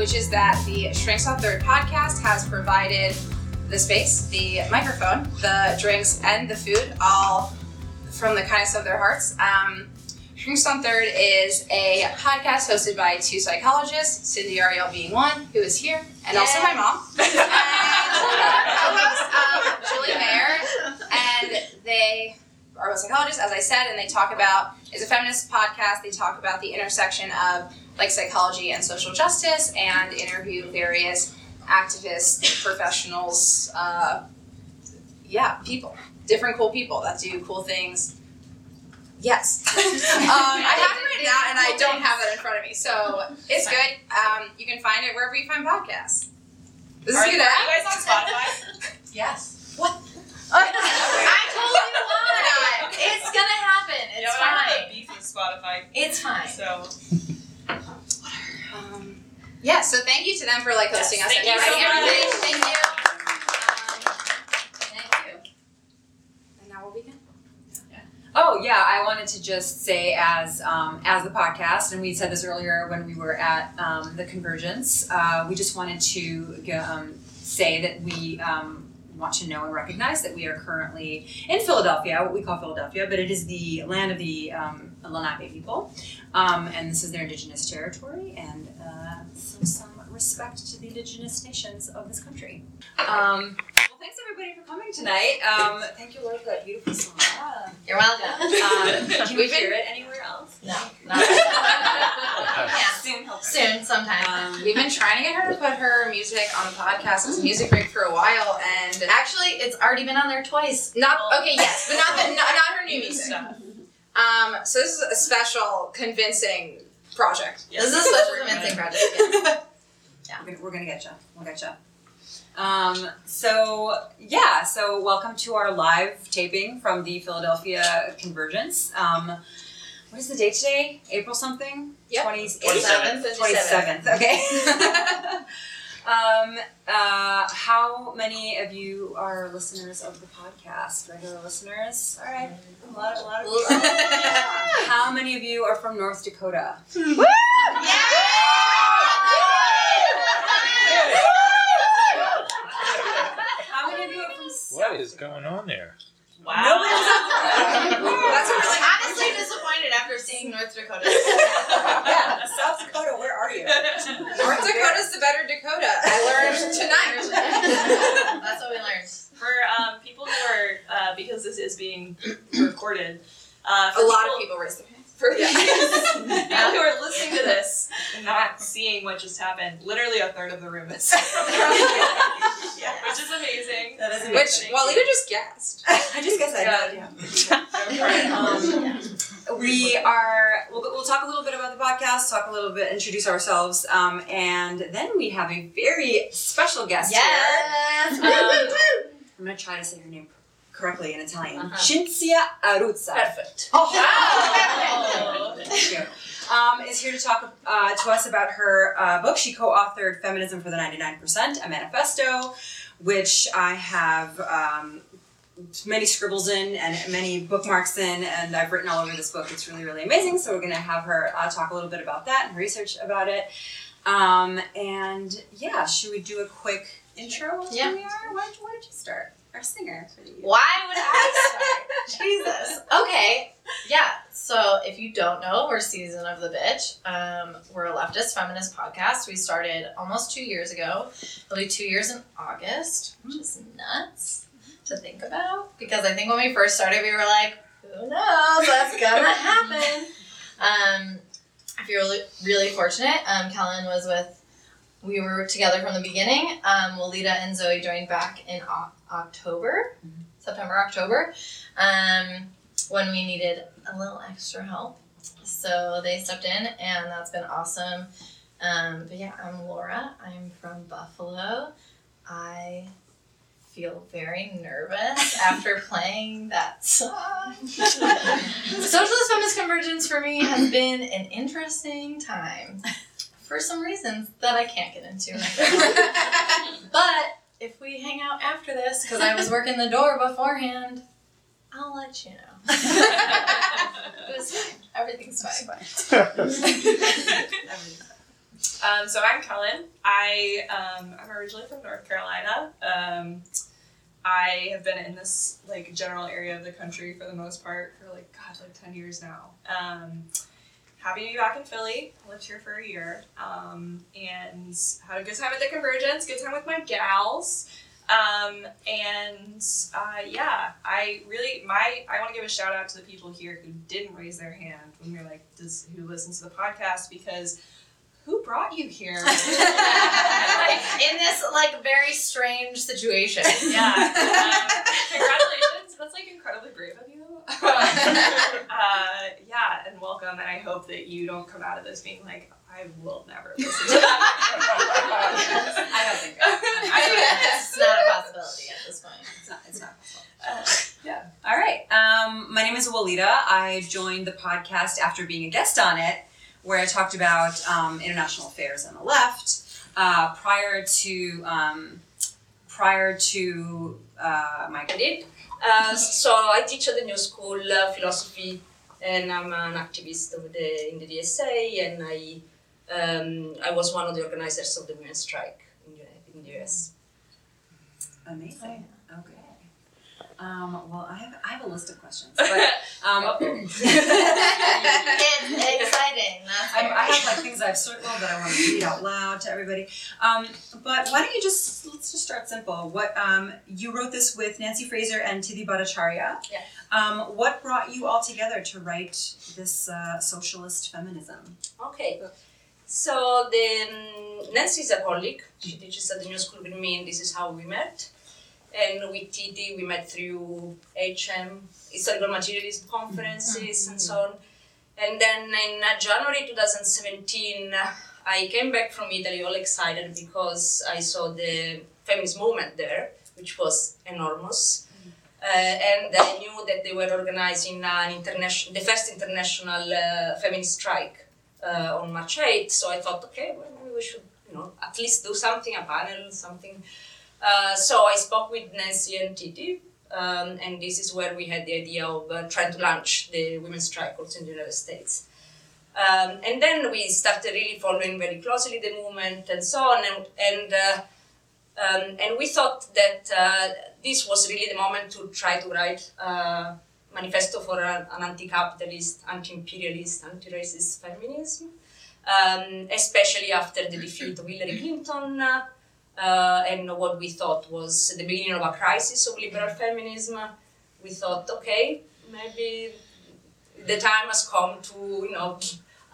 which is that the Shrinks on Third podcast has provided the space, the microphone, the drinks, and the food, all from the kindness of their hearts. Um, Shrinks on Third is a podcast hosted by two psychologists, Cindy Ariel being one, who is here, and also my mom, um, Julie Mayer, and they are both psychologists, as I said, and they talk about it's a feminist podcast. They talk about the intersection of like psychology and social justice, and interview various activists, professionals, uh, yeah, people, different cool people that do cool things. Yes, um, I have it written down, and I don't have that in front of me, so it's good. Um, you can find it wherever you find podcasts. This is Are, you, good are you guys on Spotify? Yes. What? I told you why. It's gonna happen. It's yeah, but I have a fine. beef with Spotify, It's fine. so yeah, so thank you to them for like hosting Yes, us thank you so much. Thank you. Um, thank you. And now we'll begin. Oh yeah, I wanted to just say as um, as the podcast, and we said this earlier when we were at um, the Convergence. Uh, we just wanted to um, say that we um, want to know and recognize that we are currently in Philadelphia, what we call Philadelphia, but it is the land of the um, Lenape people, um, and this is their indigenous territory, and uh, so some respect to the indigenous nations of this country. Um, well, thanks everybody for coming tonight. Um, thank you, Laura, for that beautiful song. You're welcome. Um, can we We've been- hear it anywhere else? No, not yeah. Soon, hopefully. Soon, sometime. Um, We've been trying to get her to put her music on the podcast as a music break for a while, and Actually, it's already been on there twice. not okay. Yes, but not the, not, not her new new music. Um, so this is a special, convincing project. This is a special convincing project. Yeah. we're, gonna, we're gonna get you. We'll get you. Um, so yeah, so welcome to our live taping from the Philadelphia Convergence. Um, what is the date today? April something? Yep. 27th. 27th. 27th, okay. um, uh, how many of you are listeners of the podcast? Regular listeners? All right, a lot, a lot of people. How many of you are from North Dakota? How many of you are from South What is going on there? Wow. That's a really Honestly disappointed after seeing North Dakota. Yeah, South Dakota, where are you? North Dakota's the better Dakota. I learned tonight. That's what we learned. For um, people who are, uh, because this is being recorded, uh, for A lot of people raised their hands. For Yeah. people who are listening to this and not seeing what just happened, literally a third of the room is from yeah, which is amazing. That is amazing. Which Thank Walida you. just guessed. I just guessed I Yeah. Um, we are. We'll, we'll talk a little bit about the podcast, talk a little bit, introduce ourselves, um, and then we have a very special guest Yes. here. Um, I'm gonna try to say her name correctly in Italian. Uh-huh. Cinzia Arruzza. Perfect. Oh, Wow. Thank you. Um, is here to talk uh, to us about her uh, book. She co-authored "Feminism for the 99%," a manifesto, which I have um, many scribbles in and many bookmarks in, and I've written all over this book. It's really, really amazing. So we're going to have her uh, talk a little bit about that and her research about it. Um, and yeah, should we do a quick intro Yeah. who we are? Why, why don't you start? Our singer for the Why would I start? Jesus. Okay. Yeah. So if you don't know, we're Season of the Bitch. Um, we're a leftist feminist podcast. We started almost two years ago. It'll be two years in August, which is nuts to think about. Because I think when we first started, we were like, who knows what's gonna happen? Um, if you're really, really fortunate, um, Kellen was with we were together from the beginning. Um, Lolita and Zoe joined back in October, September, October, um, when we needed a little extra help. So they stepped in, and that's been awesome. Um, but yeah, I'm Laura. I'm from Buffalo. I feel very nervous after playing that song. Socialist feminist convergence for me has been an interesting time for some reasons that I can't get into. But if we hang out after this, because I was working the door beforehand, I'll let you know. it was fine. Everything's fine. Um, so I'm Kellen. I um, I'm originally from North Carolina. Um, I have been in this like general area of the country for the most part for like God like ten years now. Happy to be back in Philly. I lived here for a year um, and had a good time at the Convergence. Good time with my gals. Um, and uh, yeah, I really my I want to give a shout out to the people here who didn't raise their hand when we were like, does who listens to the podcast because who brought you here? like in this like very strange situation. yeah. Um, congratulations. That's like incredibly brave of you. uh, yeah, and welcome. And I hope that you don't come out of this being like, I will never listen to that. I don't think. I mean, it's not a possibility at this point. It's not. It's not possible. Uh, yeah. All right. Um, my name is Walida. I joined the podcast after being a guest on it, where I talked about um, international affairs on the left. Uh, prior to um, prior to uh, my I did. Uh, so I teach at the New School uh, philosophy, and I'm an activist the in the DSA, and I um, I was one of the organizers of the women's strike in in the US. amazing. Okay. Um, well, I have I have a list of questions, but um, It's exciting. I, I have like things I've circled that I want to read out loud to everybody. Um, but why don't you just let's just start simple. What um, you wrote this with Nancy Fraser and Tithi Bhattacharya. Yeah. Um, what brought you all together to write this uh, socialist feminism? Okay. So then Nancy is a colleague. She teaches at the New School with me, and this is how we met. And with Tithi, we met through HM, Historical Materialism conferences, and so on. And then in uh, January 2017, uh, I came back from Italy all excited because I saw the feminist movement there, which was enormous. Uh, and I knew that they were organizing an international, the first international uh, feminist strike uh, on March 8th. So I thought, okay, well, maybe we should, you know, at least do something, a panel, something. Uh, so I spoke with Nancy and Tithi, um, and this is where we had the idea of uh, trying to launch the women's strike also in the United States. Um, and then we started really following very closely the movement and so on, and and uh, um, and we thought that uh, this was really the moment to try to write a manifesto for an, an anti-capitalist, anti-imperialist, anti-racist feminism, um, especially after the defeat of Hillary Clinton. Uh, and what we thought was the beginning of a crisis of liberal feminism. We thought, okay, maybe the time has come to, you know,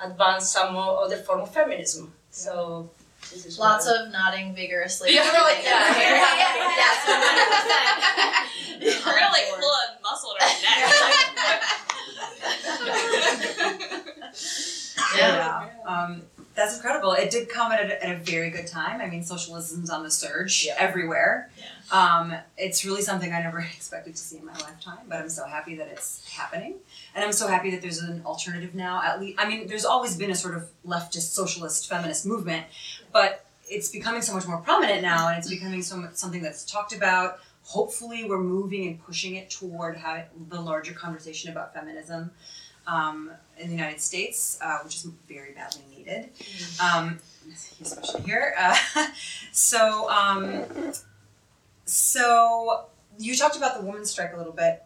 advance some other form of feminism. So Lots of nodding vigorously. Yeah, we're like, yeah, Yeah, yeah, yeah, yeah. Yes, 100%. We're gonna like pull a muscle in our neck. Yeah. Um, that's incredible. It did come at a, at a very good time. I mean, socialism's on the surge Yeah. everywhere. Yeah. Um, it's really something I never expected to see in my lifetime, but I'm so happy that it's happening. And I'm so happy that there's an alternative now. At least, I mean, there's always been a sort of leftist, socialist, feminist movement, but it's becoming so much more prominent now, and it's becoming so much, something that's talked about. Hopefully, we're moving and pushing it toward how, the larger conversation about feminism um, in the United States, uh, which is very badly needed, um, especially here. Uh, so, um, so you talked about the women's strike a little bit,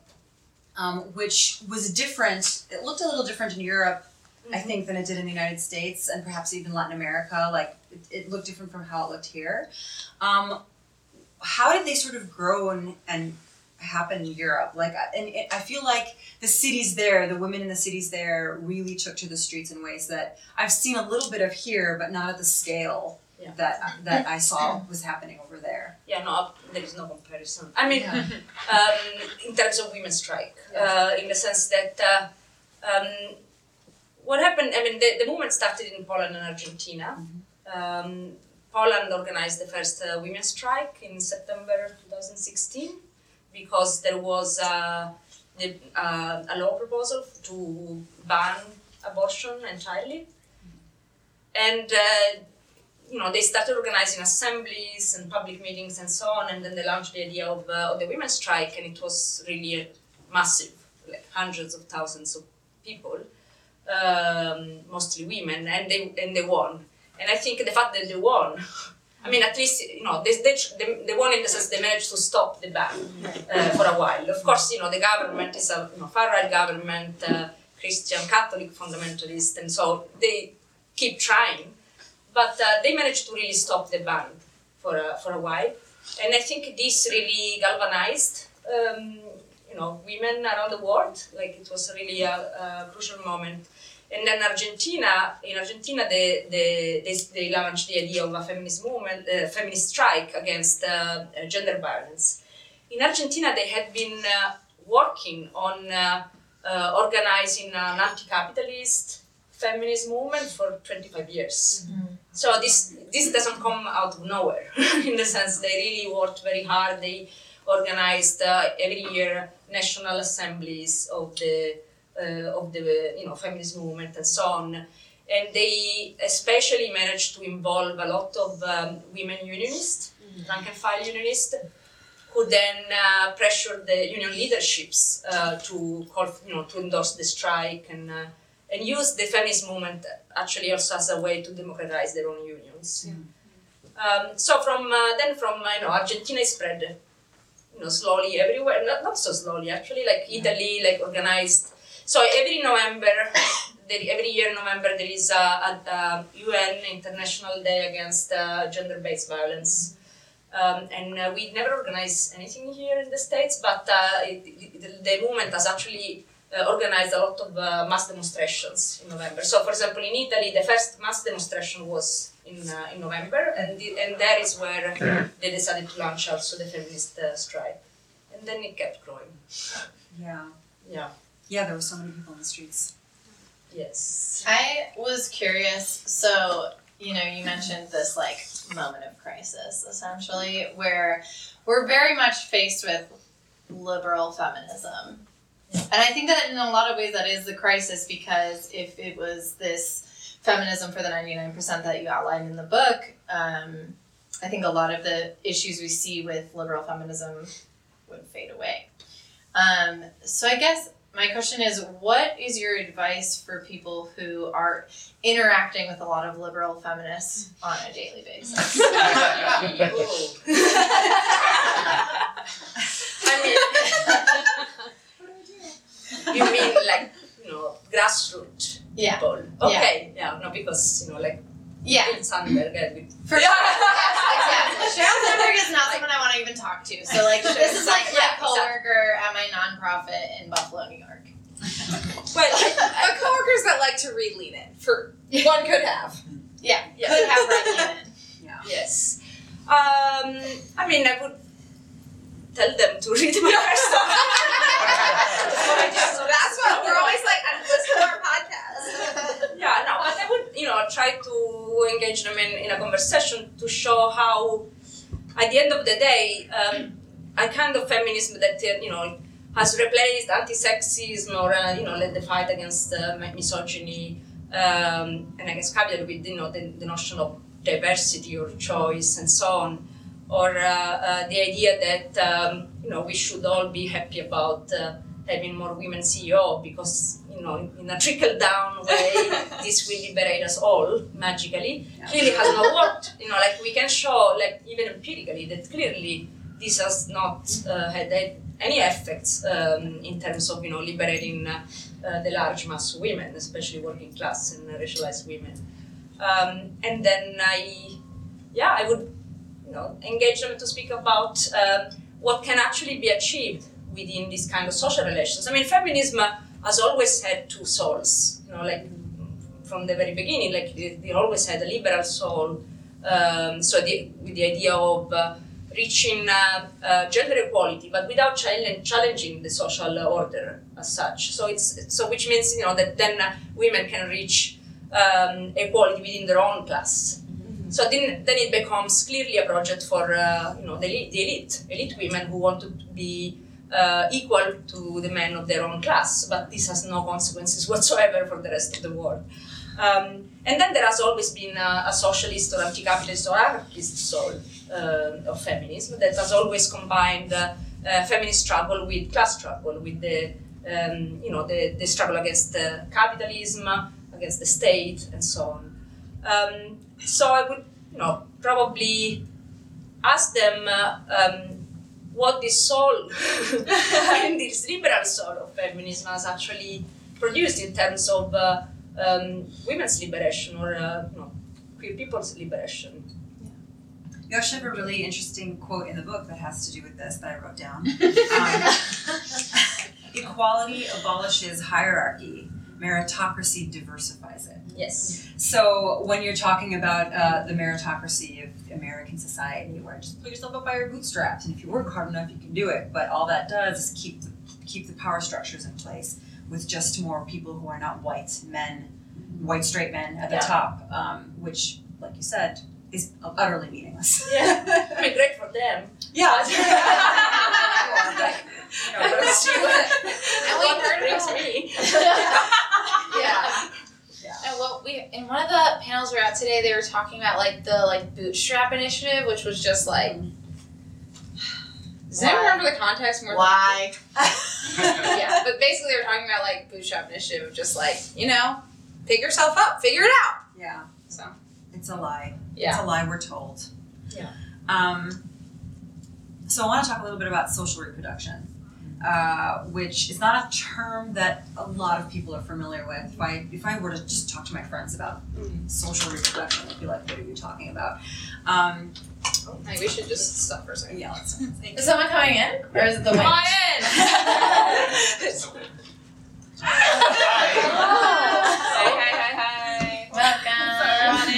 um, which was different. It looked a little different in Europe, I think, than it did in the United States and perhaps even Latin America. Like it, it looked different from how it looked here. Um, how did they sort of grow and, and happen in Europe? Like, and it, I feel like the cities there, the women in the cities there, really took to the streets in ways that I've seen a little bit of here, but not at the scale Yeah. that that I saw was happening over there. Yeah, no, there is no comparison. I mean, Yeah. um, in terms of women's strike, uh, in the sense that uh, um, what happened, I mean, the, the movement started in Poland and Argentina. Um, Poland organized the first uh, women's strike in September 2016 because there was a law proposal to ban abortion entirely. And uh, you know, they started organizing assemblies and public meetings and so on, and then they launched the idea of, uh, of the women's strike, and it was really massive, like hundreds of thousands of people, um, mostly women, and they and they won. And I think the fact that they won, I mean, at least you know they they, they, they managed to stop the ban uh, for a while. Of course, you know the government is a you know, far right government, uh, Christian Catholic fundamentalist, and so they keep trying, but uh, they managed to really stop the ban for a, for a while. And I think this really galvanized um, you know women around the world. Like it was really a, a crucial moment. And then Argentina, in Argentina, they, they, they, they launched the idea of a feminist movement, uh, feminist strike against uh, uh, gender violence. In Argentina, they had been uh, working on uh, uh, organizing an anti-capitalist feminist movement for 25 years. So this this doesn't come out of nowhere. in the sense, they really worked very hard. They organized every year national assemblies of the uh, of the you know feminist movement and so on. And they especially managed to involve a lot of um, women unionists, rank and file unionists, who then uh, pressured the union leaderships uh, to call, you know, to endorse the strike and uh, and use the feminist movement actually also as a way to democratize their own unions. Um, so from uh, then from you know Argentina spread you know slowly everywhere, not, not so slowly actually, like Italy like organized so every November, there, every year in November, there is a, a, a UN International Day Against uh, Gender-Based Violence. Um, and uh, we never organize anything here in the States, but uh, it, it, the movement has actually uh, organized a lot of uh, mass demonstrations in November. So, for example, in Italy, the first mass demonstration was in, uh, in November, and, the, and that is where they decided to launch also the feminist strike. And then it kept growing. Yeah. Yeah. Yeah, there were so many people in the streets. Yes. I was curious. So, you know, you mentioned this like moment of crisis, essentially, where we're very much faced with liberal feminism. And I think that in a lot of ways that is the crisis because if it was this feminism for the 99% that you outlined in the book, um, I think a lot of the issues we see with liberal feminism would fade away. Um, so I guess my question is what is your advice for people who are interacting with a lot of liberal feminists on a daily basis I mean, you mean like you know grassroots Yeah. people? Okay, yeah. no, because you know like yeah Bill Sandberg for sure yes, exactly Sheryl Sandberg is not someone I want to even talk to so like this is like my Yeah, exactly. coworker my nonprofit in Buffalo New York but I, coworkers that like to read Lean In, for one could have. yeah, Yeah. could have read Lenin. yes. Um, I mean, I would tell them to read my first book. So that's what we're always like, and listen to our podcast. yeah, no, but I would, you know, try to engage them in, in a conversation to show how, at the end of the day, um, a kind of feminism that, you know, has replaced anti-sexism or, uh, you know, led the fight against uh, mi- misogyny um, and against capital with, you know, the, the notion of diversity or choice and so on. Or uh, uh, the idea that, um, you know, we should all be happy about uh, having more women CEO because you know in a trickle down way this will liberate us all magically clearly has not worked you know like we can show like even empirically that clearly this has not uh, had a- any effects um, in terms of you know liberating uh, the large mass of women especially working class and racialized women um, and then I yeah I would you know engage them to speak about uh, what can actually be achieved within these kind of social relations. I mean, feminism has always had two souls, you know, like from the very beginning, like they, they always had a liberal soul. Um, so the, with the idea of uh, reaching uh, uh, gender equality, but without challenging the social order as such. So it's so which means you know that then uh, women can reach um, equality within their own class. So then, then it becomes clearly a project for uh, you know the elite, the elite, elite women who want to be uh, equal to the men of their own class. But this has no consequences whatsoever for the rest of the world. Um, and then there has always been a, a socialist or anti-capitalist or anarchist soul uh, of feminism that has always combined uh, uh, feminist struggle with class struggle, with the um, you know the, the struggle against capitalism, against the state, and so on. Um, so I would you know probably ask them uh, um, what this soul this liberal soul of feminism has actually produced in terms of uh, um, women's liberation or uh, you know, queer people's liberation. You actually have a really interesting quote in the book that has to do with this that I wrote down. Um, equality abolishes hierarchy, meritocracy diversifies it. Yes. So when you're talking about uh, the meritocracy of American society, where just put yourself up by your bootstraps, and if you work hard enough, you can do it. But all that does is keep the, keep the power structures in place with just more people who are not white men, white straight men at the Yeah. top, um, which, like you said, is utterly meaningless. Yeah. I mean, great for them. Yeah. You know, but you. And we What heard brings me. yeah. And what we in one of the panels we're at today, they were talking about like the like bootstrap initiative, which was just like. Does anyone remember the context more? Why? Yeah, but basically they were talking about like bootstrap initiative, of just like you know, pick yourself up, figure it out. yeah. So It's a lie. Yeah. It's a lie we're told. Yeah. Um, so I want to talk a little bit about social reproduction, uh, which is not a term that a lot of people are familiar with. If I if I were to just talk to my friends about social reproduction, they'd be like, "What are you talking about?" Um, I think we should just stop for a second. yeah, let's. Is someone coming in, or is it the wind? Come on in. Hey, hey, hey, hey. Come Welcome. on in.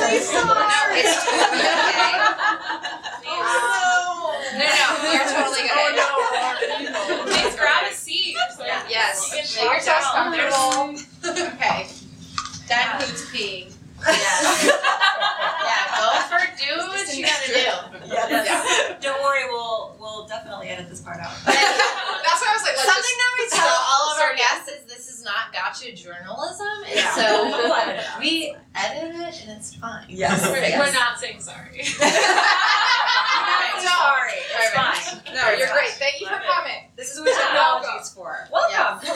Really sorry. No, it's totally okay. Oh, no, no, you're totally oh, good. Please grab a seat. Yeah. Yes. Make walk yourself comfortable. Okay. That includes peeing. Yes. Yeah, go for do what you gotta do. Yes. Don't worry, we'll we'll definitely edit this part out. That's why I was like, let's Something that we tell all of our guests is this is not gotcha journalism, and Yeah. so We'll edit it we edit it and it's fine. Yes. We're, yes. we're not saying sorry. Sorry, it's fine. No, you're great. Thank you for coming. This is what technology is for. Welcome.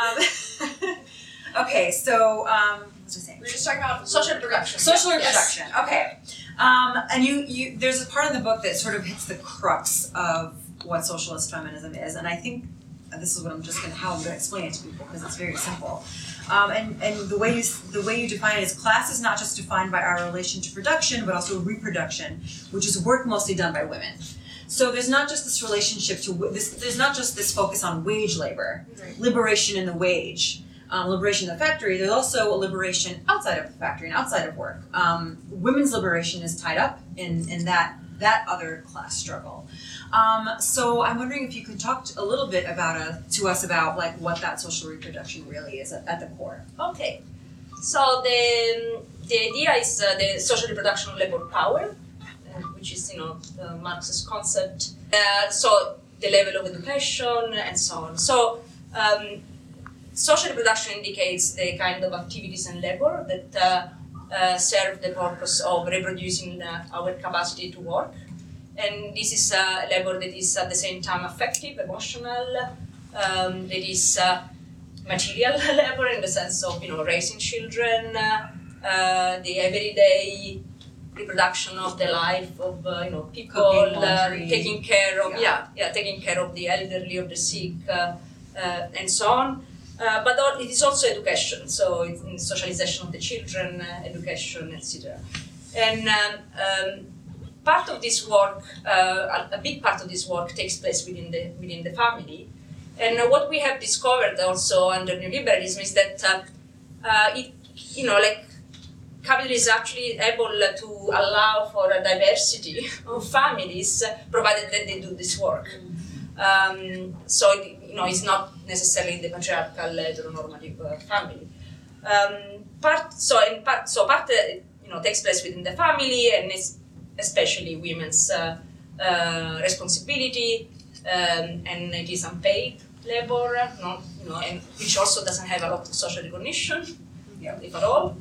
Um, okay, so um, what was I saying? We're just talking about Social reproduction. Social Yes. reproduction. Okay. Um, and you, you, there's a part in the book that sort of hits the crux of what socialist feminism is, and I think this is what I'm just gonna how I'm gonna explain it to people because it's very simple. Um, and and the way you the way you define it is class is not just defined by our relation to production, but also reproduction, which is work mostly done by women. So there's not just this relationship to this. There's not just this focus on wage labor, liberation in the wage, um, liberation in the factory. There's also a liberation outside of the factory and outside of work. Um, women's liberation is tied up in in that that other class struggle. Um, so I'm wondering if you could talk a little bit about uh, to us about like what that social reproduction really is at, at the core. Okay. So the the idea is uh, the social reproduction of labor power, uh, which is you know Marx's concept. Uh, so the level of education and so on. So um, social reproduction indicates the kind of activities and labor that uh, uh, serve the purpose of reproducing uh, our capacity to work. And this is a labor that is at the same time affective, emotional, um, that is uh, material labor in the sense of you know raising children, uh, uh, the everyday reproduction of the life of uh, you know people, uh, taking care of Yeah. yeah. yeah taking care of the elderly, of the sick, uh, uh, and so on. Uh, but al- it is also education, so it's socialization of the children, uh, education, etc. And um, um, part of this work, uh, a, big part of this work takes place within the within the family. And uh, what we have discovered also under neoliberalism is that uh, uh, it, you know, like capitalism is actually able to allow for a diversity of families, provided that they do this work. Um, so it, you know, it's not necessarily in the patriarchal heteronormative uh, family. Um, part so in part so part uh, you know takes place within the family and it's especially women's uh, uh, responsibility um, and it is unpaid labor, not you know, and which also doesn't have a lot of social recognition. Yeah. if at all.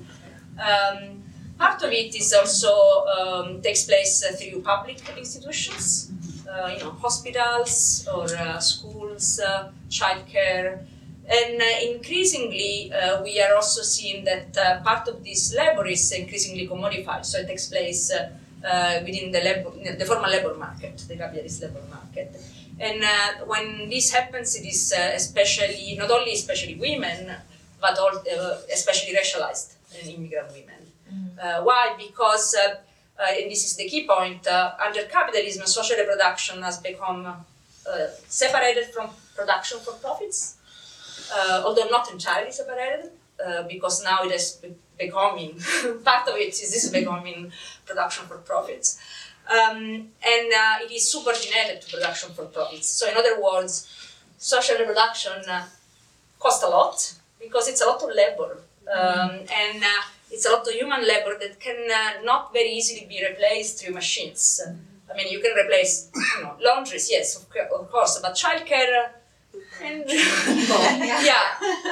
Um, part of it is also um, takes place uh, through public institutions, uh, you know, hospitals or uh, schools, uh, childcare, and uh, increasingly uh, we are also seeing that part of this labor is increasingly commodified. So it takes place within the labor, the formal labor market, the capitalist labor market. And uh, when this happens, it is uh, especially not only especially women, but all, uh, especially racialized and immigrant women. Uh, why? Because, and this is the key point, under capitalism, social reproduction has become separated from production for profits, uh, although not entirely separated, uh, because now it is be- becoming, part of it is, is becoming production for profits. Um, and uh, it is subordinated to production for profits. So, in other words, social reproduction uh, costs a lot because it's a lot of labor. Um, and uh, it's a lot of human labor that can uh, not very easily be replaced through machines. I mean, you can replace you know, laundries, yes, of, of course, but childcare. And yeah,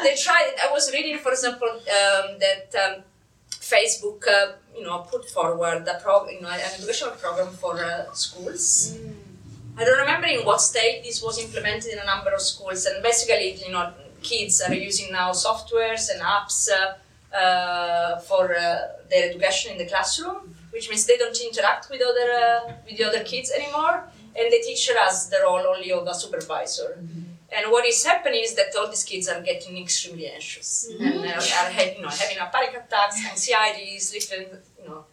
they tried. I was reading, for example, um, that um, Facebook, uh, you know, put forward a prog- you know, an educational program for uh, schools. I don't remember in what state this was implemented in a number of schools, and basically, you know, kids are using now softwares and apps uh, uh, for uh, their education in the classroom, which means they don't interact with other uh, with the other kids anymore, and the teacher has the role only of a supervisor. And what is happening is that all these kids are getting extremely anxious and uh, are you know having a panic attacks, anxiety, sleeping, you know.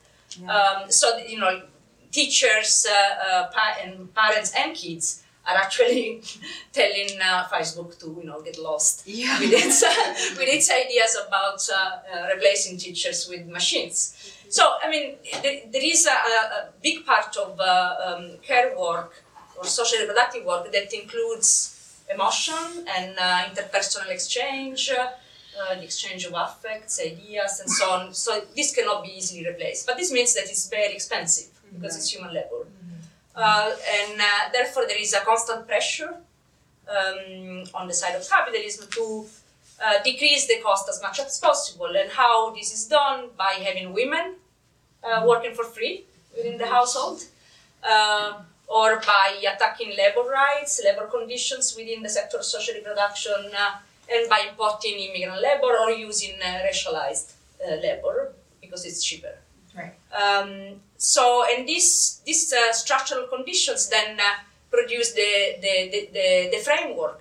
Um, so you know, teachers uh, uh, pa- and parents and kids are actually telling uh, Facebook to you know get lost Yeah. with its with its ideas about uh, uh, replacing teachers with machines. So I mean, there, there is a, a big part of uh, um, care work or social reproductive work that includes emotion and uh, interpersonal exchange. Uh, the exchange of affects, ideas, and so on. So this cannot be easily replaced. But this means that it's very expensive because it's human labor, uh, and uh, therefore there is a constant pressure um, on the side of capitalism to uh, decrease the cost as much as possible. And how this is done by having women uh, working for free within the household, uh, or by attacking labor rights, labor conditions within the sector of social reproduction, uh, and by importing immigrant labor or using uh, racialized uh, labor because it's cheaper. Right. Um, so, and these these structural conditions then produce the the, the, the, the framework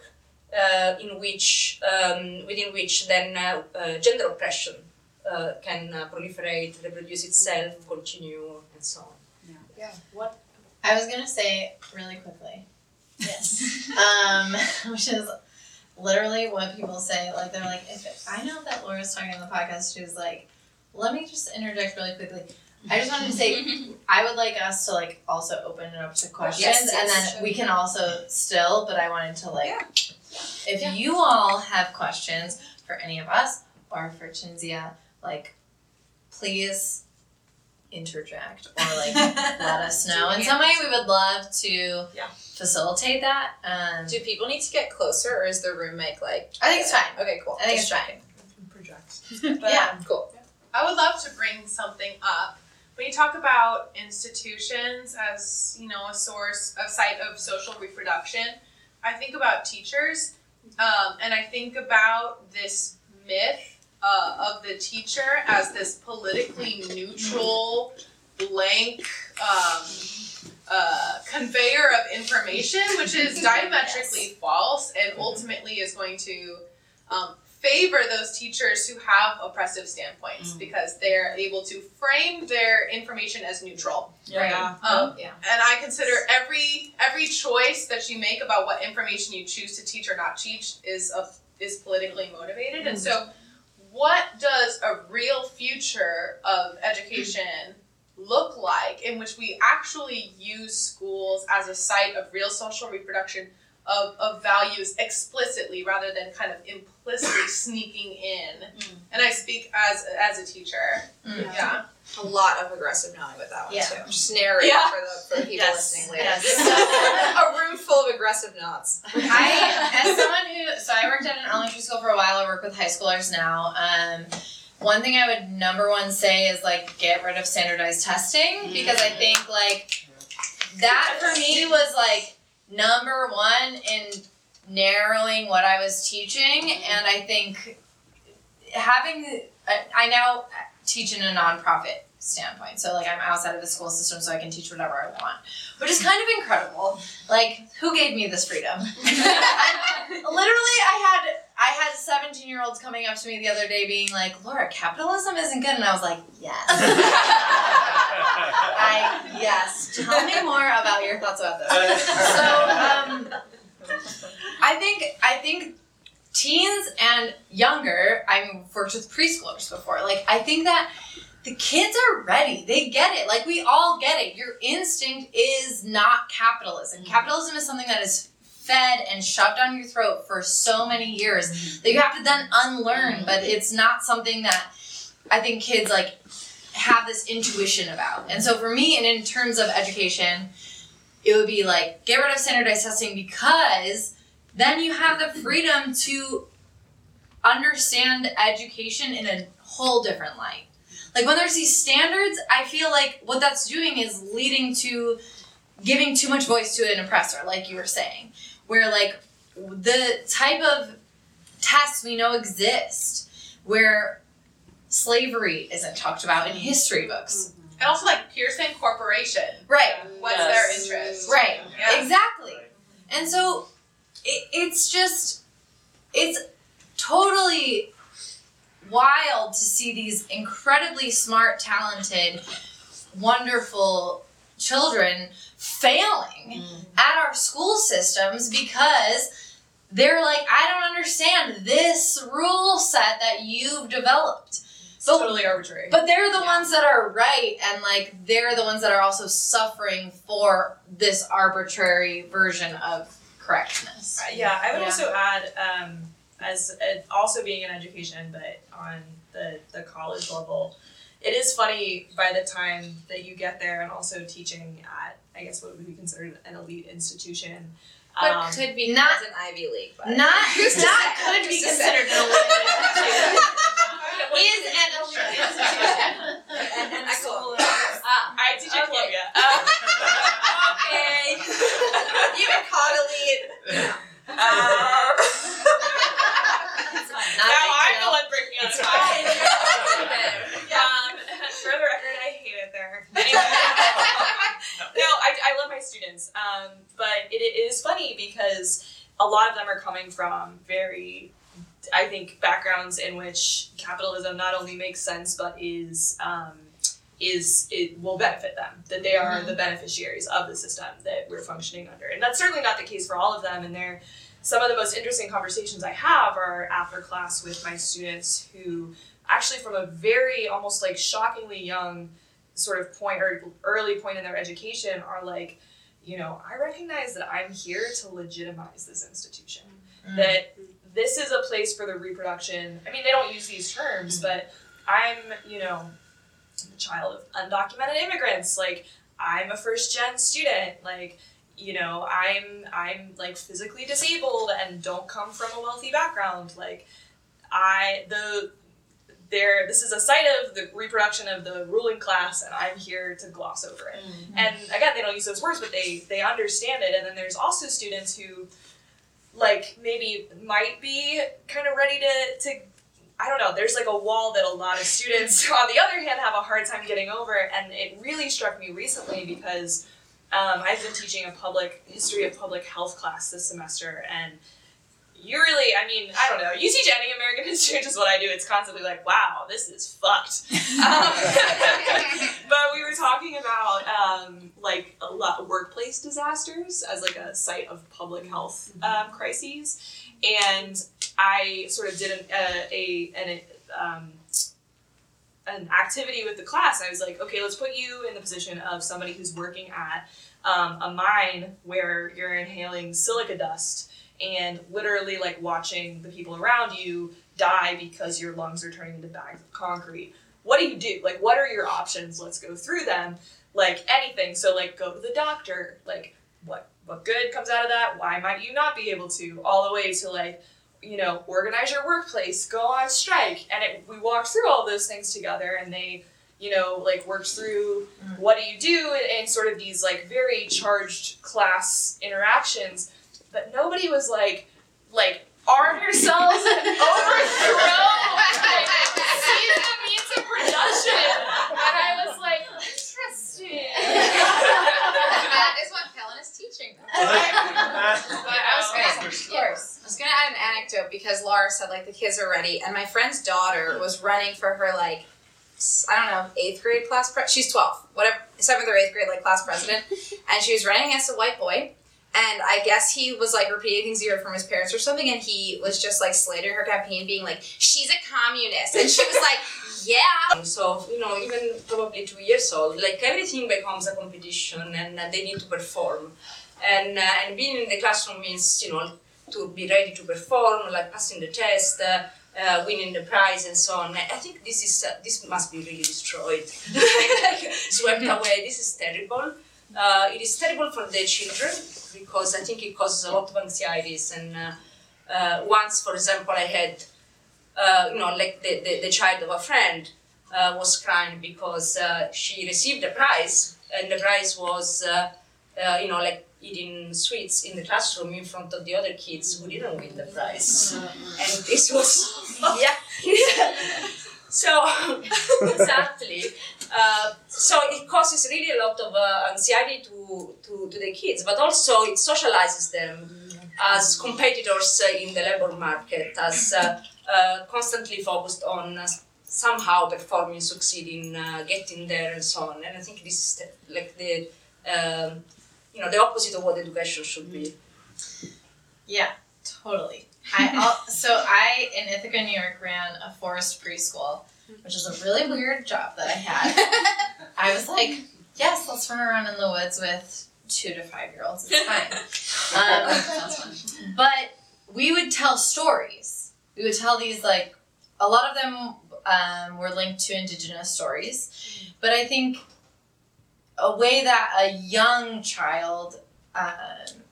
uh, in which um, within which then uh, uh, gender oppression uh, can uh, proliferate, reproduce itself, continue, and so on. Yeah. What? I was gonna say really quickly, Yes. um, which is literally what people say. Like they're like, if it, I know that Laura's talking on the podcast, she was like, let me just interject really quickly. I just wanted to say, I would like us to like also open it up to questions, Yes, and yes, then we can also still. But I wanted to like, Yeah. If Yeah. you all have questions for any of us or for Cinzia, like, please interject or like let us know in some way. We would love to Yeah. facilitate that. Um, Do people need to get closer, or is the room mic like? I think it's fine. Okay, cool. I think it's fine. checking. But Yeah. um, Cool. I would love to bring something up. When you talk about institutions as, you know, a source, a site of social reproduction, I think about teachers, um, and I think about this myth uh, of the teacher as this politically neutral, blank um, uh, conveyor of information, which is diametrically false and ultimately is going to um, favor those teachers who have oppressive standpoints because they're able to frame their information as neutral. Yeah. Um, yeah. and I consider every every choice that you make about what information you choose to teach or not teach is a, is politically motivated. And so, what does a real future of education look like in which we actually use schools as a site of real social reproduction of, of values explicitly rather than kind of implicitly sneaking in? And I speak as as a teacher. Mm. Yeah. A lot of aggressive nodding with that one Yeah. too. Just narrate Yeah. for the for people Yes, listening later. yes. a room full of aggressive nods. I, as someone who, so I worked at an elementary school for a while. I work with high schoolers now. Um, one thing I would number one say is like get rid of standardized testing because I think like that for me was like number one in narrowing what I was teaching, mm-hmm. and I think having I- I now teach in a nonprofit standpoint, so like I'm outside of the school system, so I can teach whatever I want, which is kind of incredible. Like, who gave me this freedom? literally, I had I had 17 year olds coming up to me the other day, being like, "Laura, capitalism isn't good," and I was like, "Yes." I yes. Tell me more about your thoughts about this. So, um, I think I think teens and younger. I've worked with preschoolers before. Like I think that the kids are ready. They get it. Like we all get it. Your instinct is not capitalism. Mm-hmm. Capitalism is something that is fed and shoved down your throat for so many years mm-hmm. that you have to then unlearn. Mm-hmm. But it's not something that I think kids like have this intuition about. And so for me, and in terms of education, it would be like get rid of standardized testing because then you have the freedom to understand education in a whole different light. Like when there's these standards, I feel like what that's doing is leading to giving too much voice to an oppressor, like you were saying, where like the type of tests we know exist, where slavery isn't talked about in history books. Mm-hmm. And also like Pearson Corporation. Right. What's Yes. their interest? Right. Yeah. Exactly. And so it, it's just it's totally wild to see these incredibly smart, talented, wonderful children failing at our school systems because they're like, I don't understand this rule set that you've developed. It's But totally arbitrary. but they're the ones that are right, and like they're the ones that are also suffering for this arbitrary version of correctness. Uh, yeah, I would Yeah. also add, um, as uh, also being in education, but on the, the college level, it is funny by the time that you get there and also teaching at, I guess, what would be considered an elite institution. But um, could be not- an Ivy League, but Not Who's not say? could be Who's to say? considered an elite institution. Is an elite and, institution. and I school. Ah, I teach at Okay. Columbia. Um, okay. Even called elite. uh, It's fine. Now I'm the one breaking out It's of fine. Um, for the record, I hate it there. Anyway. no, I, I love my students. Um, but it, it is funny because a lot of them are coming from very, I think, backgrounds in which capitalism not only makes sense but is um, is it will benefit them. That they are the beneficiaries of the system that we're functioning under, and that's certainly not the case for all of them. And they're some of the most interesting conversations I have are after class with my students who actually from a very almost like shockingly young sort of point or early point in their education are like you know i recognize that i'm here to legitimize this institution. Mm. that this is a place for the reproduction. I mean they don't use these terms but i'm you know the child of undocumented immigrants. Like i'm a first gen student. Like you know i'm i'm like physically disabled and don't come from a wealthy background like i the there this is a site of the reproduction of the ruling class and i'm here to gloss over it. Mm-hmm. And again they don't use those words but they they understand it. And then there's also students who like maybe might be kind of ready to to I don't know, there's like a wall that a lot of students on the other hand have a hard time getting over. And it really struck me recently because um, I've been teaching a public history of public health class this semester and you really I mean, I don't know, you teach any American history, which is what I do, it's constantly like, wow, this is fucked. Um, but we were talking about um, like a lot workplace disasters as like a site of public health um, crises, and I sort of did an, uh, a an um, an activity with the class. I was like, okay, let's put you in the position of somebody who's working at um, a mine where you're inhaling silica dust and literally like watching the people around you die because your lungs are turning into bags of concrete what do you do? Like, what are your options? Let's go through them. Like anything. So, like, go to the doctor. Like, what what good comes out of that? Why might you not be able to? All the way to like, you know, organize your workplace, go on strike. And it, we walked through all those things together and they, you know, like worked through what do you do in sort of these like very charged class interactions. But nobody was like, like, arm yourselves and overthrow like, see the means of production. And I was like, interesting. that is what Helen is teaching them. But I was gonna, yeah, I was gonna add an anecdote because Laura said like the kids are ready, and my friend's daughter was running for her like I don't know eighth grade class. Pre- she's twelve, whatever seventh or eighth grade like class president, and she was running against a white boy. And I guess he was like repeating things he heard from his parents or something, and he was just like slandering her campaign, being like, "She's a communist," and she was like, "Yeah." So, you know, even probably two years old, like everything becomes a competition and uh, they need to perform. And, uh, and being in the classroom means, you know, to be ready to perform, like passing the test, uh, uh, winning the prize, and so on. I think this is uh, this must be really destroyed, like, swept away. This is terrible. Uh, it is terrible for the children because I think it causes a lot of anxieties. And uh, uh, once, for example, I had you know, like the, the, the child of a friend was crying because she received a prize, and the prize was, you know, like eating sweets in the classroom in front of the other kids who didn't win the prize. And this was, yeah. so, exactly. Uh, so it causes really a lot of uh, anxiety to, to, to the kids, but also it socializes them as competitors in the labor market, as uh, uh, constantly focused on uh, somehow performing, succeeding, uh, getting there, and so on. And I think this is the, like the um, you know the opposite of what education should be. Yeah, totally. I so I in Ithaca, New York, ran a forest preschool, which is a really weird job that I had. I was like, yes, let's run around in the woods with two to five year olds. It's fine. Um, but we would tell stories. We would tell these like a lot of them um, were linked to indigenous stories, but I think a way that a young child um,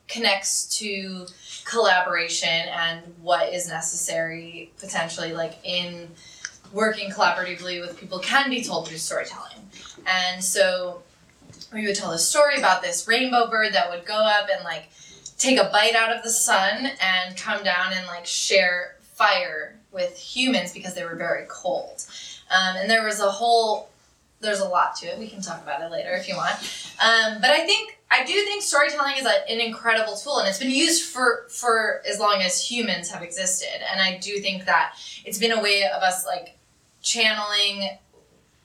connects to collaboration and what is necessary potentially like in working collaboratively with people can be told through storytelling. And so we would tell a story about this rainbow bird that would go up and like take a bite out of the sun and come down and like share fire with humans because they were very cold. Um, and there was a whole there's a lot to it. We can talk about it later if you want. Um, but i think i do think storytelling is a, an incredible tool and it's been used for for as long as humans have existed. And i do think that it's been a way of us like channeling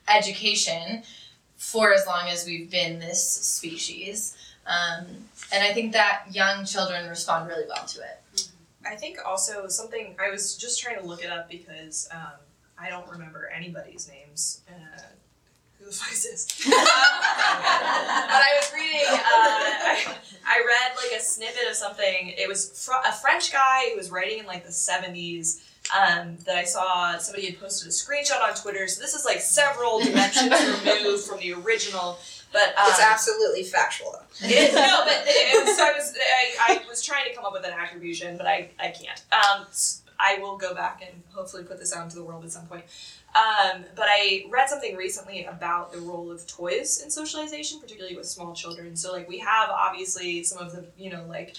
education for as long as we've been this species. Um, and i think that young children respond really well to it. I think also something I was just trying to look it up because um, I don't remember anybody's names. Uh, who the fuck is this? Um, but I was reading. Uh, I, I read like a snippet of something. It was fr- a French guy who was writing in like the seventies. Um, that I saw somebody had posted a screenshot on Twitter. So this is like several dimensions removed from the original. But um, It's absolutely factual. though. it is no, but it, was, so I was I, I was trying to come up with an attribution, but I, I can't. Um, I will go back and hopefully put this out into the world at some point. Um, but I read something recently about the role of toys in socialization, particularly with small children. So like we have obviously some of the you know like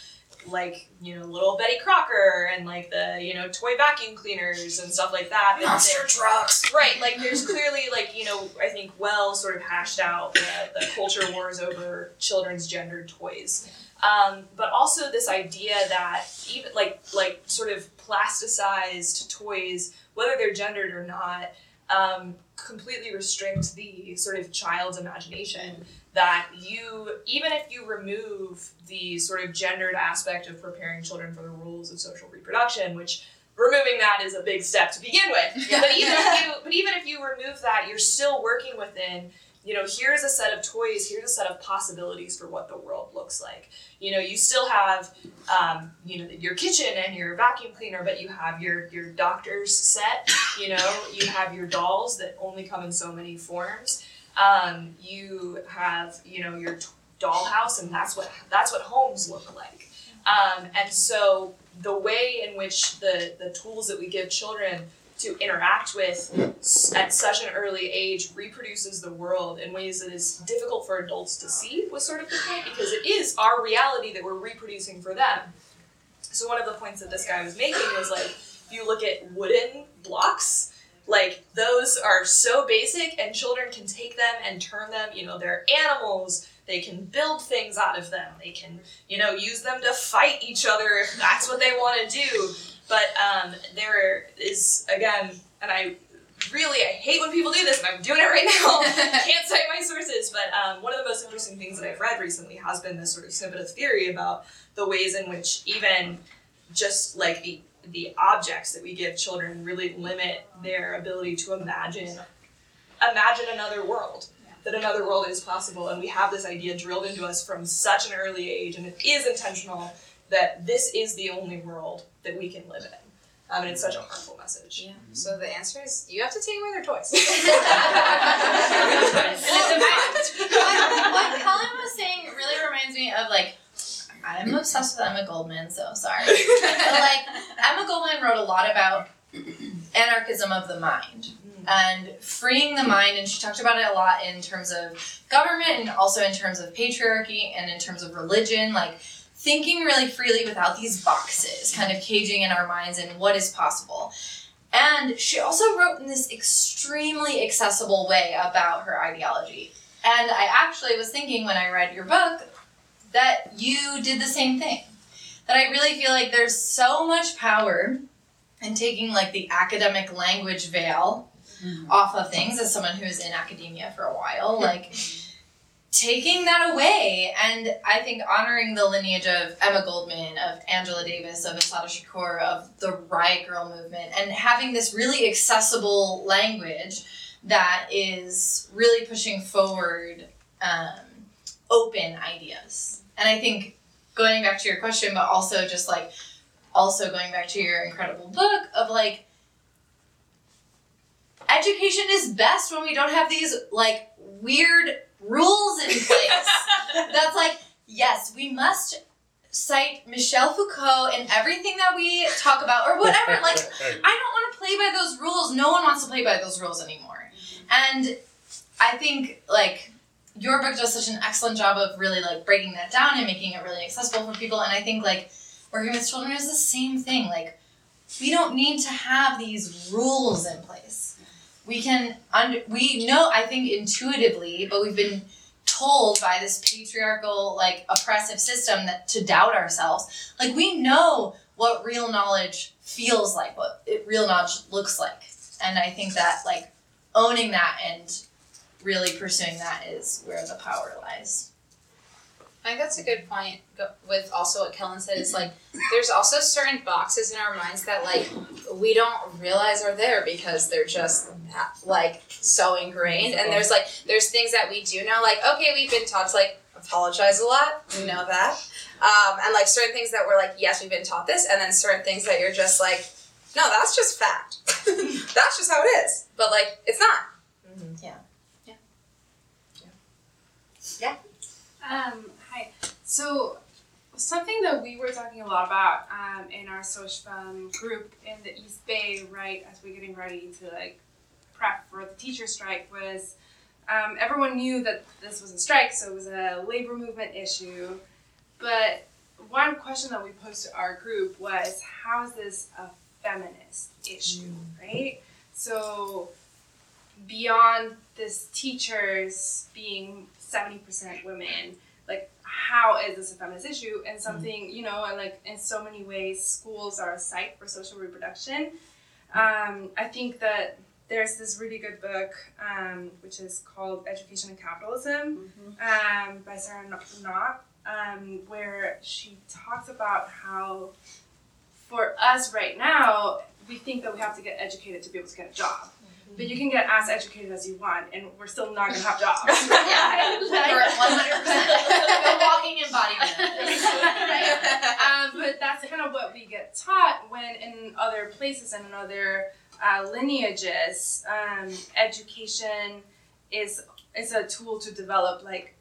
like you know little Betty Crocker and like the you know toy vacuum cleaners and stuff like that. They're- trucks. Right, like there's clearly like you know I think well sort of hashed out the, the culture wars over children's gendered toys, um, but also this idea that even like like sort of plasticized toys, whether they're gendered or not, um, completely restrict the sort of child's imagination. That you even if you remove the sort of gendered aspect of preparing children for the rules of social reproduction, which removing that is a big step to begin with. But even if you but even if you remove that, you're still working within, you know, here's a set of toys, here's a set of possibilities for what the world looks like. You know, you still have um, you know, your kitchen and your vacuum cleaner, but you have your your doctor's set, you know, you have your dolls that only come in so many forms. Um, you have, you know, your t- dollhouse and that's what that's what homes look like. Um, and so the way in which the, the tools that we give children to interact with at such an early age reproduces the world in ways that is difficult for adults to see was sort of the point because it is our reality that we're reproducing for them. So one of the points that this guy was making was like if you look at wooden blocks like those are so basic and children can take them and turn them you know they're animals they can build things out of them they can you know use them to fight each other if that's what they want to do but um, there is again and i really i hate when people do this and i'm doing it right now. Can't cite my sources but um, one of the most interesting things that i've read recently has been this sort of snippet of theory about the ways in which even just like the the objects that we give children really limit their ability to imagine imagine another world that another world is possible. And we have this idea drilled into us from such an early age and it is intentional that this is the only world that we can live in. Um, and it's such a harmful message. Yeah. So the answer is you have to take away their toys. what, what Colin was saying really reminds me of like I'm obsessed with Emma Goldman, so sorry. but like Emma Goldman wrote a lot about anarchism of the mind and freeing the mind and she talked about it a lot in terms of government and also in terms of patriarchy and in terms of religion. Like thinking really freely without these boxes kind of caging in our minds and what is possible. And she also wrote in this extremely accessible way about her ideology. And I actually was thinking when I read your book that you did the same thing. That I really feel like there's so much power in taking like the academic language veil mm-hmm. off of things as someone who's in academia for a while, like taking that away and I think honoring the lineage of Emma Goldman, of Angela Davis, of Assata Shakur, of the Riot Grrrl movement, and having this really accessible language that is really pushing forward um, open ideas. And I think going back to your question, but also just like also going back to your incredible book of like education is best when we don't have these like weird rules in place. That's like, yes, we must cite Michel Foucault in everything that we talk about or whatever. Like I don't want to play by those rules. No one wants to play by those rules anymore. And I think like your book does such an excellent job of really like breaking that down and making it really accessible for people. And I think like working with children is the same thing. Like we don't need to have these rules in place. We can under we know I think intuitively, but we've been told by this patriarchal like oppressive system that to doubt ourselves. Like we know what real knowledge feels like, what it, real knowledge looks like. And I think that like owning that and really pursuing that is where the power lies. I think that's a good point. With also what Kellen said, is like there's also certain boxes in our minds that like we don't realize are there because they're just ha- like so ingrained. And there's like there's things that we do know, like okay, we've been taught to like apologize a lot. We know that. Um, and like certain things that we're like, yes, we've been taught this, and then certain things that you're just like, no, that's just fact. that's just how it is. But like, it's not. Yeah. Yeah. Yeah. Yeah. Um, hi. So, something that we were talking a lot about um, in our social um, group in the East Bay, right, as we're getting ready to like prep for the teacher strike, was um, everyone knew that this was a strike, so it was a labor movement issue. But one question that we posed to our group was, how is this a feminist issue, right? So, beyond this teachers being 70% women like how is this a feminist issue? And something you know and like in so many ways schools are a site for social reproduction. Um, i think that there's this really good book um, which is called education and capitalism um, by Sarah Knopp um, where she talks about how for us right now we think that we have to get educated to be able to get a job but you can get as educated as you want, and we're still not gonna have jobs. Yeah. Like- 100%. Walking embodiment. um, but that's kind of what we get taught when in other places and in other uh, lineages, um, education is is a tool to develop like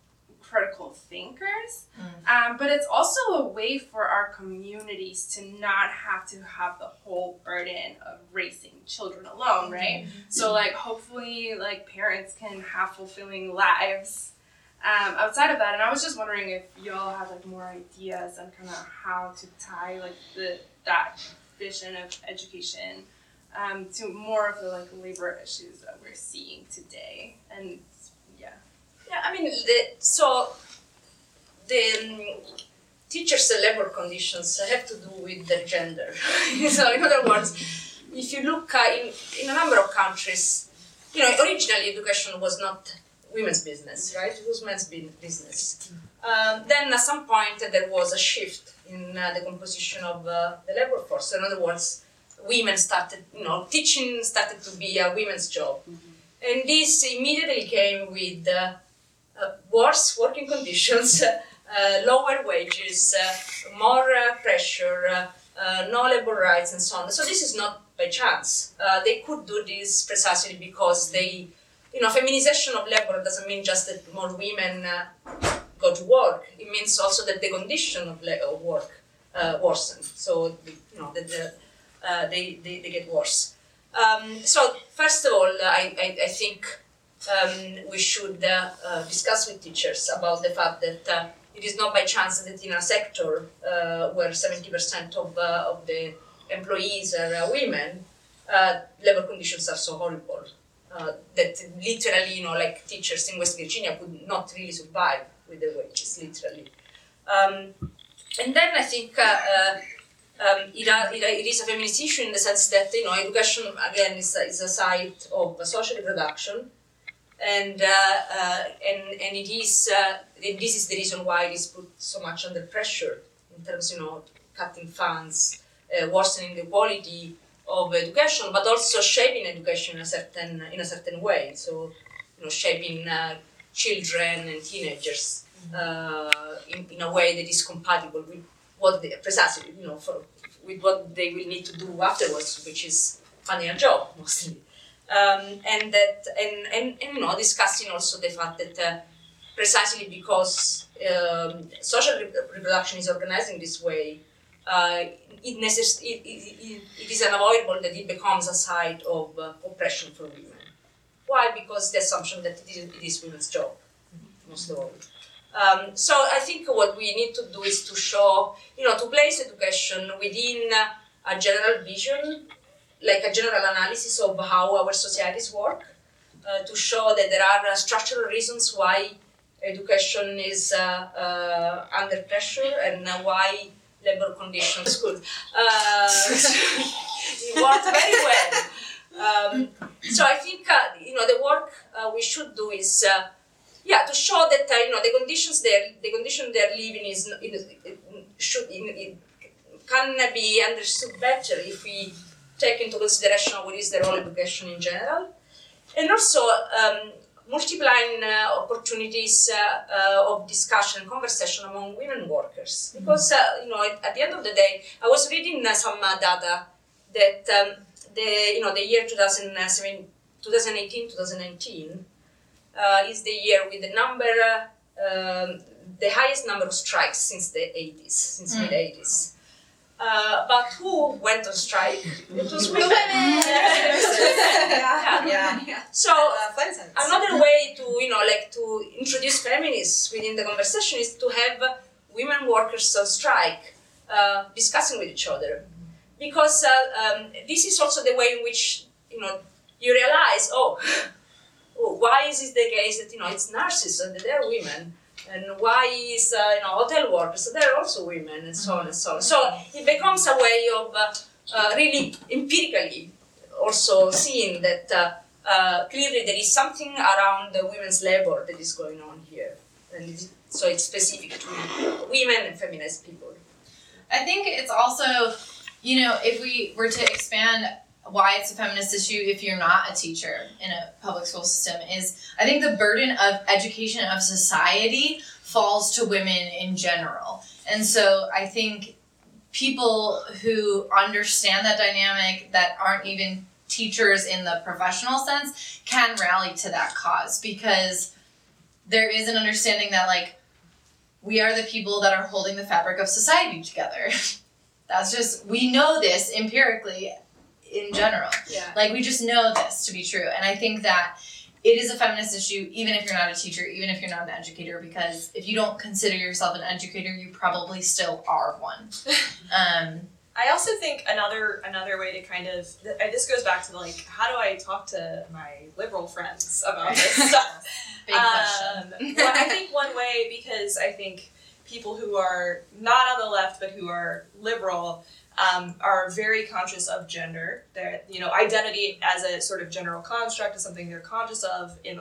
critical thinkers. Um, but it's also a way for our communities to not have to have the whole burden of raising children alone, right? So like hopefully like parents can have fulfilling lives um, outside of that. And I was just wondering if y'all have like more ideas on kind of how to tie like the that vision of education um, to more of the like labor issues that we're seeing today. And. Yeah, I mean, the, so the um, teachers' labor conditions have to do with their gender. so, in other words, if you look uh, in, in a number of countries, you know, originally education was not women's business, right? It was men's business. Um, then at some point uh, there was a shift in uh, the composition of uh, the labor force. In other words, women started, you know, teaching started to be a women's job. And this immediately came with uh, worse working conditions, uh, lower wages, uh, more uh, pressure, uh, uh, no labor rights, and so on. So this is not by chance. Uh, they could do this precisely because they, you know, feminization of labor doesn't mean just that more women uh, go to work. It means also that the condition of, of work uh. So you know that the, uh, they, they they get worse. Um, so first of all, I I, I think um, we should uh, uh, discuss with teachers about the fact that uh, it is not by chance that in a sector uh, where 70% of, uh, of the employees are women, labor conditions are so horrible that literally, you know, like teachers in West Virginia could not really survive with the wages, literally. Um, and then I think um, it, it, it is a feminist issue in the sense that you know education again is a, is a site of social reproduction, and uh, uh, and and it is uh, this is the reason why it is put so much under pressure in terms you know cutting funds, uh, worsening the quality of education, but also shaping education in a certain in a certain way. So you know shaping uh, children and teenagers uh, in, in a way that is compatible with what they precisely you know for with what they will need to do afterwards, which is finding a job mostly. Um, and that and, and, and you know discussing also the fact that uh, precisely because um, social re- reproduction is organized in this way, uh, it, necess- it, it, it, is unavoidable that it becomes a site of uh, oppression for women. Why? Because the assumption that it is, it is women's job, most of all. Um, so I think what we need to do is to show, you know, to place education within a general vision, like a general analysis of how our societies work, uh, to show that there are uh, structural reasons why education is uh, uh, under pressure and why labor conditions could it very well. Um, so I think you know the work we should do is yeah to show that uh, you know the conditions they're the condition they're living is should it can be understood better if we take into consideration what is the role of education in general, and also um, multiplying uh, opportunities uh, uh, of discussion and conversation among women workers. Because uh, you know, at, at the end of the day, I was reading uh, some uh, data that um, the you know the year 2007, 2018, 2019 uh, is the year with the number um, the highest number of strikes since the 80s, since Mm. mid 80s. Uh, but who went on strike? It was women. yeah. yeah. So Uh, another way to you know like to introduce feminists within the conversation is to have women workers on strike uh, discussing with each other because uh, um, this is also the way in which you know you realize oh, oh why is it the case that you know it's nurses and they're women and why is uh, you know hotel workers. They're also women and so on and so on. So it becomes a way of uh, uh, really empirically also seeing that uh, uh, clearly there is something around the women's labor that is going on here, and it, so it's specific to women and feminist people. I think it's also, you know, if we were to expand why it's a feminist issue if you're not a teacher in a public school system is I think the burden of education of society falls to women in general. And so I think people who understand that dynamic that aren't even teachers in the professional sense can rally to that cause because there is an understanding that like we are the people that are holding the fabric of society together. That's just we know this empirically in general. Yeah. Like we just know this to be true. And I think that it is a feminist issue even if you're not a teacher, even if you're not an educator, because if you don't consider yourself an educator, you probably still are one. Um, I also think another another way to kind of th- this goes back to like how do I talk to my liberal friends about this stuff? big question. Um, well, I think one way because I think people who are not on the left but who are liberal um, are very conscious of gender. That you know identity as a sort of general construct is something they're conscious of in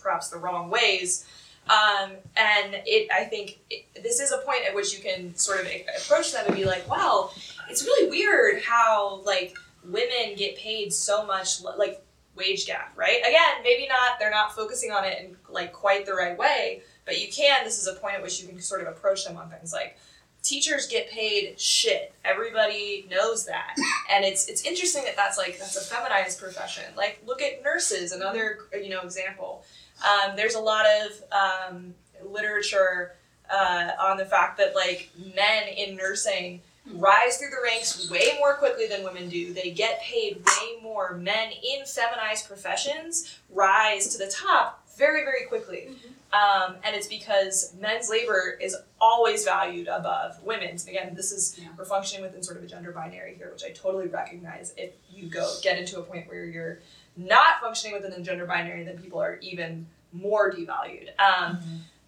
perhaps the wrong ways. Um, and it, I think it, this is a point at which you can sort of approach them and be like, wow, it's really weird how like women get paid so much like wage gap, right? Again, maybe not they're not focusing on it in like quite the right way, but you can. This is a point at which you can sort of approach them on things like teachers get paid shit. Everybody knows that, and it's it's interesting that that's like that's a feminized profession. Like look at nurses, another you know example. Um, there's a lot of um, literature uh, on the fact that like men in nursing rise through the ranks way more quickly than women do. They get paid way more. Men in feminized professions rise to the top very, very quickly. Um, and it's because men's labor is always valued above women's. And again, this is we're functioning within sort of a gender binary here, which I totally recognize. If you go get into a point where you're not functioning within the gender binary, then people are even more devalued. Um,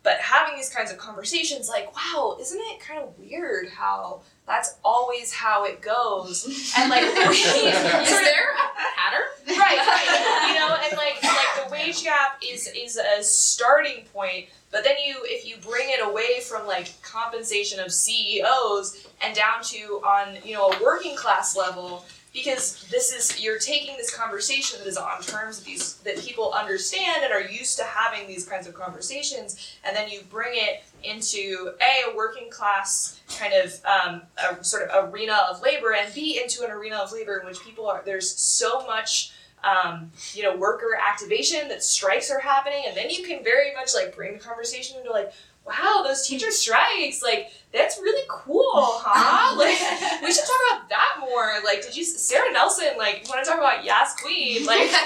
But having these kinds of conversations, like, wow, isn't it kind of weird how that's always how it goes? And like, we, Is there a pattern? right, right. You know, and like like the wage gap is is a starting point, but then you if you bring it away from like compensation of CEOs and down to on you know a working class level, because this is you're taking this conversation that is on terms of these that people understand and are used to having these kinds of conversations, and then you bring it into a a working class kind of um, a sort of arena of labor, and b into an arena of labor in which people are there's so much um, you know, worker activation that strikes are happening, and then you can very much like bring the conversation into like, wow, those teacher strikes, like that's really cool, huh? Like we should talk about that more. Like, did you Sara Nelson? Like, you want to talk about Yas Queen? Like, talk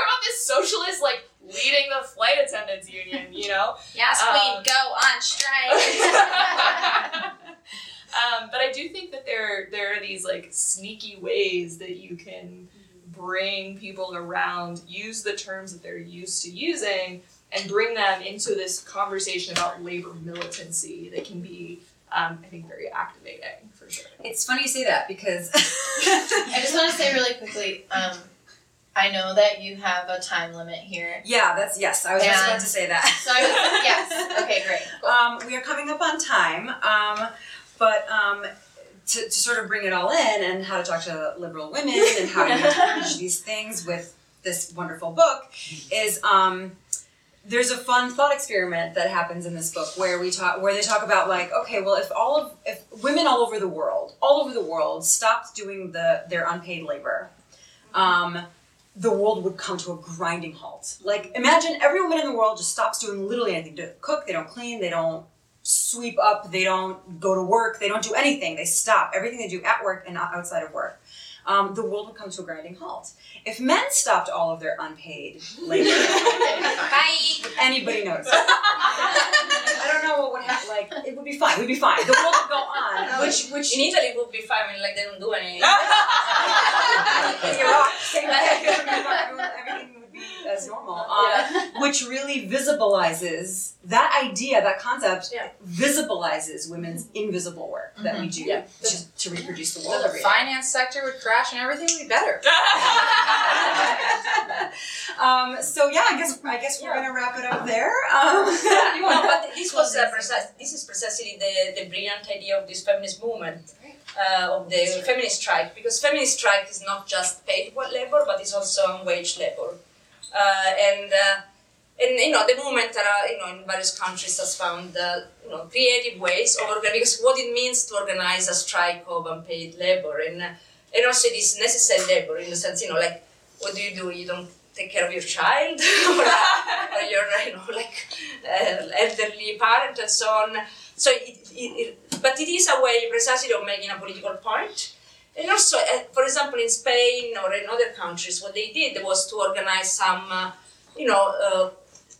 about this socialist like leading the flight attendants union. You know. Yes, Um, queen, go on strike. um, but I do think that there there are these like sneaky ways that you can bring people around, use the terms that they're used to using, and bring them into this conversation about labor militancy that can be, um, I think, very activating for sure. It's funny you say that because I just want to say really quickly. Um, I know that you have a time limit here. yeah, that's yes. I was just about to say that. So I was, yes. Okay, great. Um, we are coming up on time, um, but um, to, to sort of bring it all in and how to talk to liberal women and how to encourage these things with this wonderful book is um, there's a fun thought experiment that happens in this book where we talk where they talk about like okay well if all of if women all over the world all over the world stopped doing the their unpaid labor um, the world would come to a grinding halt. Like, imagine every woman in the world just stops doing literally anything. Don't cook, they don't clean, they don't sweep up, they don't go to work, they don't do anything. They stop everything they do at work and outside of work. Um, the world would come to a grinding halt. If men stopped all of their unpaid labor, Bye. anybody knows. I don't know what would happen. Like, it would be fine. We'd be fine. The world would go on. Which, which In Italy, would be fine. I mean, like they don't do anything. in Iraq, same thing. Everything would be as normal. Um, Which really visibilizes that idea, that concept, Yeah. visibilizes women's invisible work that we do Yeah. to, to reproduce the world The day. finance sector would crash and everything would be better. um, so yeah, I guess I guess we're gonna wrap it up there. Um, no, but this was uh, precise. This is precisely the, the brilliant idea of this feminist movement, uh, of the feminist strike, because feminist strike is not just paid labor, but it's also wage labor, and uh, and you know the movement, uh, you know, in various countries has found uh, you know creative ways of organizing because what it means to organize a strike of unpaid labor, and uh, and also it is necessary labor in the sense, you know, like what do you do? You don't take care of your child or, uh, or your you know like uh, elderly parent and so on. So it, it, it, but it is a way precisely of making a political point. And also, uh, for example, in Spain or in other countries, what they did was to organize some, uh, you know, uh,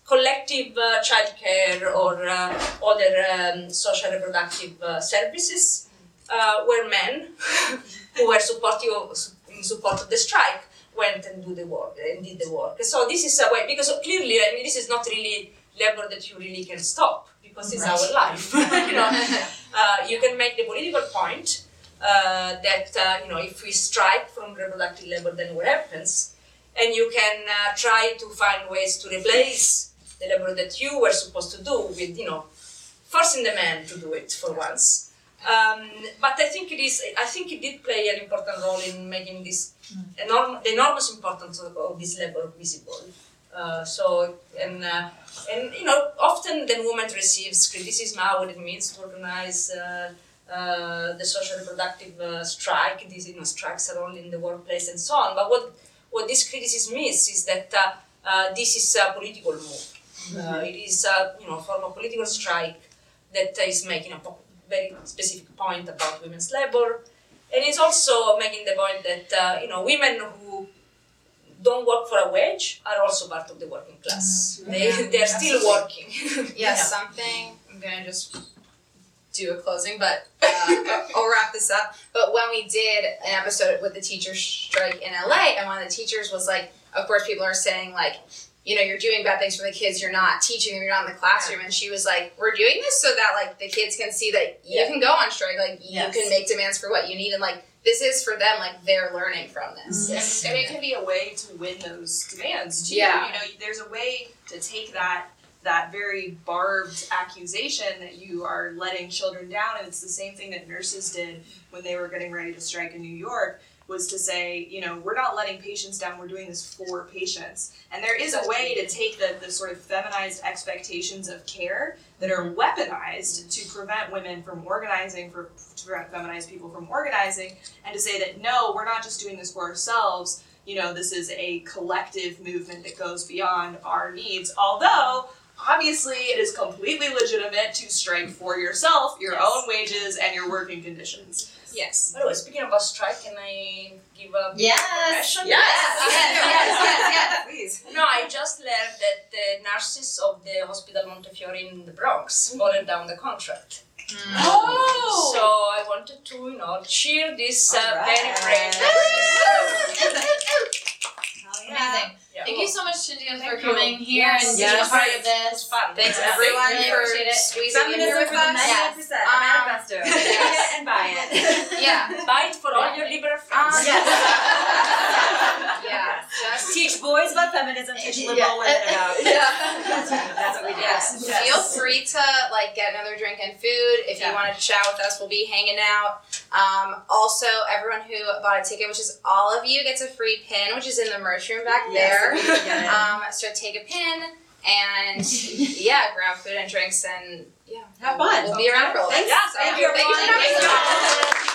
collective uh, childcare or uh, other um, social reproductive uh, services, uh, where men who were supportive of, in support of the strike went and do the work and did the work. So this is a way because clearly, I mean, this is not really labor that you really can stop because it's our life. you know, uh, you can make the political point uh, that uh, you know if we strike from reproductive labor, then what happens? And you can uh, try to find ways to replace the labor that you were supposed to do with you know forcing the man to do it for once. Um, but I think it is. I think it did play an important role in making this enorm- the enormous importance of, of this labor visible. Uh, so and uh, and you know often the movement receives criticism how what it means to organize uh, uh, the social reproductive uh, strike. These you know strikes are only in the workplace and so on. But what what this criticism is is that uh, uh, this is a political move. Uh, it is a you know form of political strike that is making a po- very specific point about women's labor, and it's also making the point that uh, you know women who don't work for a wage are also part of the working class. They Yeah, they're still working. Yes, something. I'm gonna just do a closing, but uh, I'll wrap this up. But when we did an episode with the teachers strike in LA, and one of the teachers was like, of course, people are saying like, you know, you're doing bad things for the kids. You're not teaching them. You're not in the classroom. And she was like, we're doing this so that like the kids can see that you Yeah. can go on strike. Like you can make demands for what you need, and like this is for them. Like they're learning from this. And, and it can be a way to win those demands too. Yeah. You know, there's a way to take that that very barbed accusation that you are letting children down, and it's the same thing that nurses did when they were getting ready to strike in New York. Was to say, you know, we're not letting patients down, we're doing this for patients. And there is a way to take the, the sort of feminized expectations of care that are weaponized to prevent women from organizing, for to prevent feminized people from organizing, and to say that no, we're not just doing this for ourselves. You know, this is a collective movement that goes beyond our needs. Although, obviously, it is completely legitimate to strike for yourself, your Yes. own wages, and your working conditions. Yes. By the way, speaking of about strike, can I give a Yes. information? Yes. yes, yes, yes. Please. No, I just learned that the nurses of the Hospital Montefiore in the Bronx voted down the contract. Oh! So I wanted to, you know, cheer this uh, Alright. very brave Amazing. Yeah. Thank you so much, Cinzia, for you. coming here Yes. and being Yes. a part of this. fun. Thanks Yeah. everyone Really for appreciate it. squeezing in Feminism here for with the us. 99%. Um, manifesto. Read it and buy it. Yeah. Buy it for all your liberal friends. Um, Yes. Yeah. Just Teach boys about feminism, teach liberal Yeah. women about Yeah. That's. That's what we do. Yes. Yes. Feel free to like get another drink and food. If Yeah. you want to chat with us, we'll be hanging out. Um, also, everyone who bought a ticket, which is all of you, gets a free pin, which is in the merch room back there. Yes, we can get it. Um, so take a pin and yeah, grab food and drinks and yeah, Have fun. We'll be around for a little bit. Thanks. So, Thank you, thank you for everyone. coming. Thank you.